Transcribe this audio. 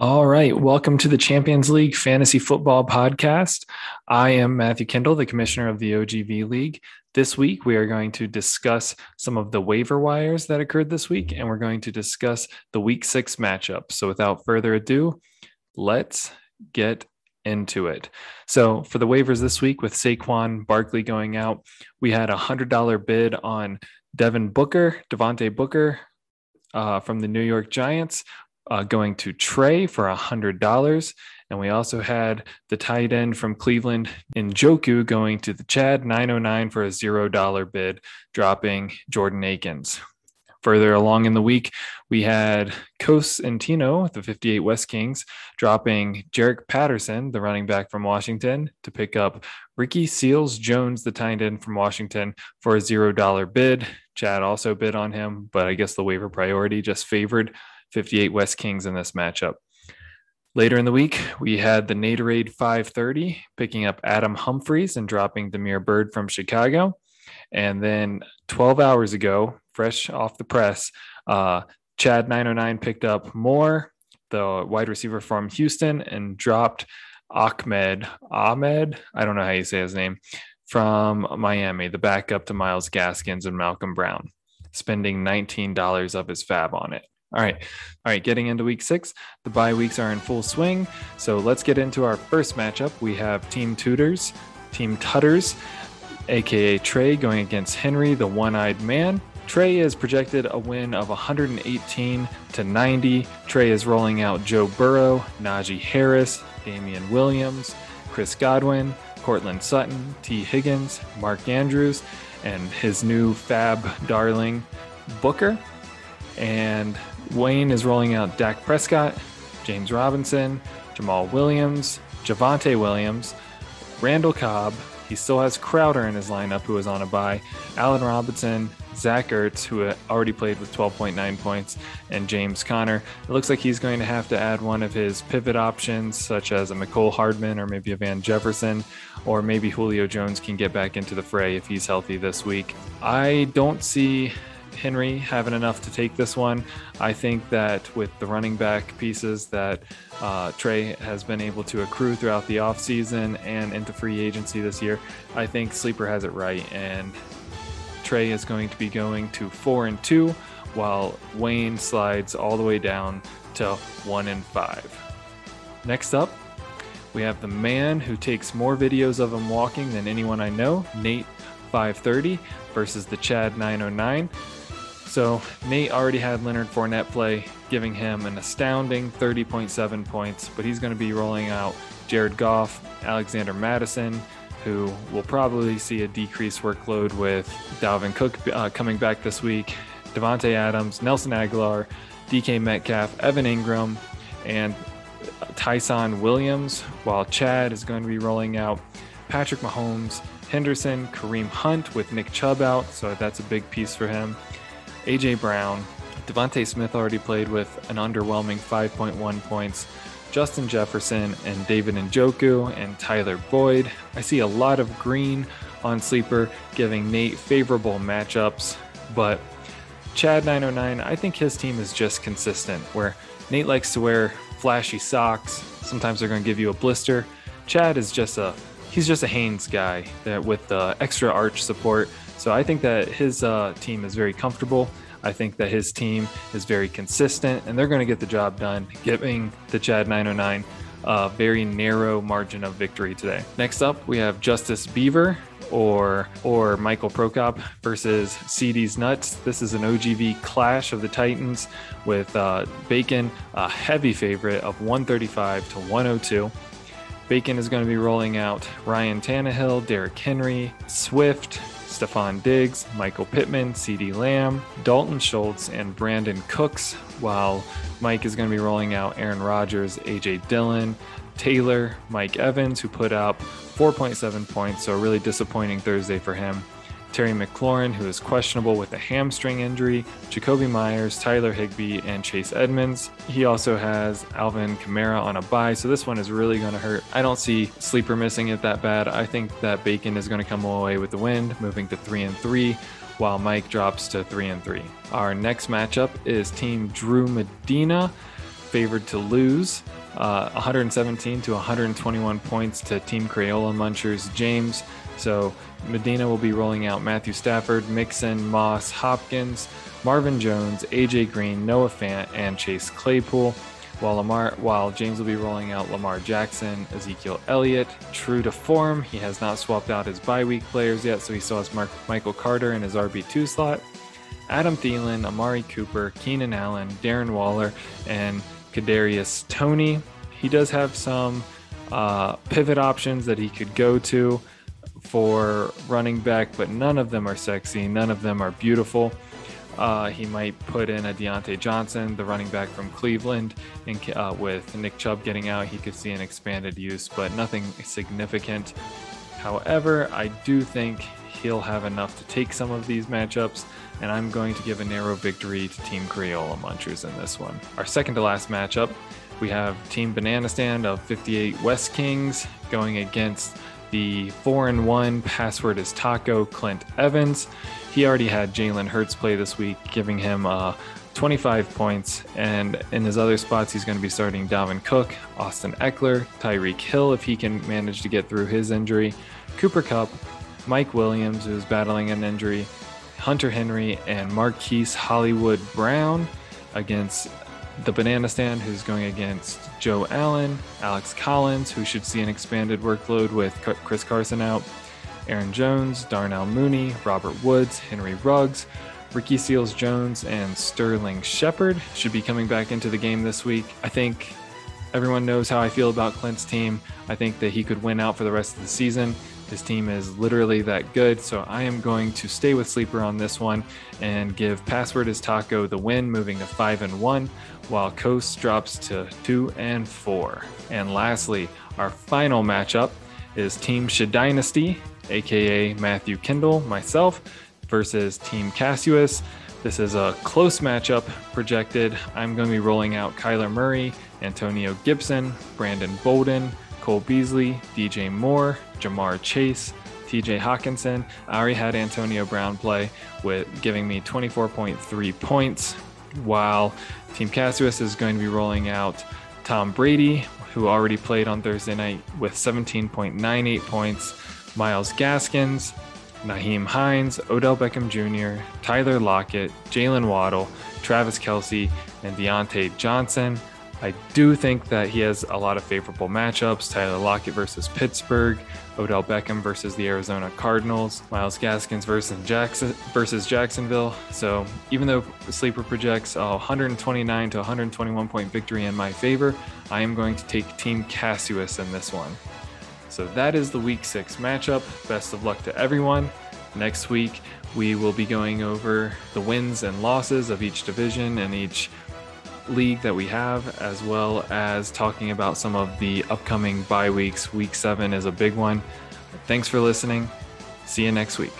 right, welcome to the Champions League Fantasy Football Podcast. I am Matthew Kendall, the commissioner of the OGV League. This week, we are going to discuss some of the waiver wires that occurred this week, and we're going to discuss the week six matchup. So, without further ado, let's get into it. So, for the waivers this week, with Saquon Barkley going out, we had a $100 bid on Devin Booker, Devontae Booker uh, from the New York Giants uh, going to Trey for a $100. And we also had the tight end from Cleveland Njoku going to the Chad 909 for a $0 bid, dropping Jordan Akins. Further along in the week, we had Kos and Tino, the 58 West Kings, dropping Jaret Patterson, the running back from Washington, to pick up Ricky Seals Jones, the tight end from Washington, for a $0 bid. Chad also bid on him, but I guess the waiver priority just favored 58 West Kings in this matchup. Later in the week, we had the Naderade 530 picking up Adam Humphries and dropping Damiere Byrd from Chicago. And then 12 hours ago, fresh off the press, uh, Chad 909 picked up Moore, the wide receiver from Houston, and dropped Ahmed, Ahmed, I don't know how you say his name, from Miami, the backup to Myles Gaskins and Malcolm Brown, spending $19 of his fab on it. All right. All right. Getting into week six, the bye weeks are in full swing. So let's get into our first matchup. We have Team Tutors, Team Tutters, aka Trey, going against Henry, the one eyed man. Trey is projected a win of 118 to 90. Trey is rolling out Joe Burrow, Najee Harris, Damien Williams, Chris Godwin, Courtland Sutton, Tee Higgins, Mark Andrews, and his new fab darling, Booker. And Wayne is rolling out Dak Prescott, James Robinson, Jamaal Williams, Javonte Williams, Randall Cobb. He still has Crowder in his lineup, who is on a bye, Allen Robinson, Zach Ertz, who already played with 12.9 points, and James Conner. It looks like he's going to have to add one of his pivot options, such as a Mecole Hardman or maybe a Van Jefferson, or maybe Julio Jones can get back into the fray if he's healthy this week. I don't see Henry having enough to take this one. I think that with the running back pieces that uh, Trey has been able to accrue throughout the offseason and into free agency this year, I think Sleeper has it right. And Trey is going to be going to four and two, while Wayne slides all the way down to one and five. Next up, we have the man who takes more videos of him walking than anyone I know, Nate 530 versus the Chad 909. So Nate already had Leonard Fournette play, giving him an astounding 30.7 points, but he's going to be rolling out Jared Goff, Alexander Mattison, who will probably see a decreased workload with Dalvin Cook uh, coming back this week, Davante Adams, Nelson Agholor, DK Metcalf, Evan Engram, and Ty'Son Williams, while Chad is going to be rolling out Patrick Mahomes, Henderson, Kareem Hunt with Nick Chubb out, so that's a big piece for him. AJ Brown, DeVonta Smith already played with an underwhelming 5.1 points. Justin Jefferson and David Njoku and Tyler Boyd. I see a lot of green on Sleeper, giving Nate favorable matchups, but Chad 909, I think his team is just consistent, where Nate likes to wear flashy socks. Sometimes they're going to give you a blister. Chad is just a he's just a Hanes guy that with the extra arch support. So I think that his uh, team is very comfortable. I think that his team is very consistent and they're going to get the job done, giving the Chad 909 a very narrow margin of victory today. Next up, we have Justice Beaver or or Michael Prokop versus CD's Nuts. This is an OGV clash of the Titans with uh, Bacon, a heavy favorite of 135 to 102. Bacon is going to be rolling out Ryan Tannehill, Derrick Henry, Swift, Stefon Diggs, Michael Pittman, CeeDee Lamb, Dalton Schultz, and Brandin Cooks, while Mike is going to be rolling out Aaron Rodgers, AJ Dillon, Taylor, Mike Evans, who put up 4.7 points, so a really disappointing Thursday for him. Terry McLaurin, who is questionable with a hamstring injury, Jakobi Meyers, Tyler Higbee, and Chase Edmonds. He also has Alvin Kamara on a bye, so this one is really going to hurt. I don't see Sleeper missing it that bad. I think that Bacon is going to come away with the win, moving to 3 and 3 while Mike drops to 3 and 3. Our next matchup is Team Drew Medina, favored to lose uh, 117 to 121 points to Team Crayola Munchers James. So Medina will be rolling out Matthew Stafford, Mixon, Moss, Hopkins, Marvin Jones, AJ Green, Noah Fant, and Chase Claypool. While Lamar, while James will be rolling out Lamar Jackson, Ezekiel Elliott. True to form, he has not swapped out his bye week players yet, so he still has Mark, Michael Carter in his RB2 slot. Adam Thielen, Amari Cooper, Keenan Allen, Darren Waller, and Kadarius Toney. He does have some uh, pivot options that he could go to for running back, but none of them are sexy. None of them are beautiful. Uh, he might put in a Diontae Johnson, the running back from Cleveland, and uh, with Nick Chubb getting out, he could see an expanded use, but nothing significant. However, I do think he'll have enough to take some of these matchups, and I'm going to give a narrow victory to Team Crayola Munchers in this one. Our second to last matchup, we have Team Banana Stand of 58 West Kings going against the 4 and 1 password is Taco Clint Evans. He already had Jalen Hurts play this week, giving him uh, 25 points. And in his other spots, he's going to be starting Dalvin Cook, Austin Ekeler, Tyreek Hill if he can manage to get through his injury, Cooper Kupp, Mike Williams, who's battling an injury, Hunter Henry, and Marquise Hollywood Brown against the Banana Stand, who's going against Joe Allen, Alex Collins, who should see an expanded workload with Chris Carson out, Aaron Jones, Darnell Mooney, Robert Woods, Henry Ruggs, Ricky Seals Jones, and Sterling Shepard should be coming back into the game this week. I think everyone knows how I feel about Clint's team. I think that he could win out for the rest of the season. His team is literally that good, so I am going to stay with Sleeper on this one and give Password is Taco the win, moving to 5 and 1, while Coast drops to 2 and 4. And lastly, our final matchup is Team Shadynasty, aka Matthew Kindle, myself, versus Team Cassius. This is a close matchup projected. I'm going to be rolling out Kyler Murray, Antonio Gibson, Brandon Bolden, Cole Beasley, DJ Moore, Ja'Marr Chase, TJ Hockenson. I already had Antonio Brown play with giving me 24.3 points, while Team Cassius is going to be rolling out Tom Brady, who already played on Thursday night with 17.98 points, Myles Gaskins, Nyheim Hines, Odell Beckham Jr., Tyler Lockett, Jaylen Waddle, Travis Kelce, and Diontae Johnson. I do think that he has a lot of favorable matchups Tyler Lockett versus Pittsburgh, Odell Beckham versus the Arizona Cardinals, Myles Gaskins versus, Jackson, versus Jacksonville. So even though Sleeper projects a 129 to 121 point victory in my favor, I am going to take Team Cassius in this one. So that is the week six matchup. Best of luck to everyone. Next week, we will be going over the wins and losses of each division and each league that we have, as well as talking about some of the upcoming bye weeks. Week seven is a big one. Thanks for listening. See you next week.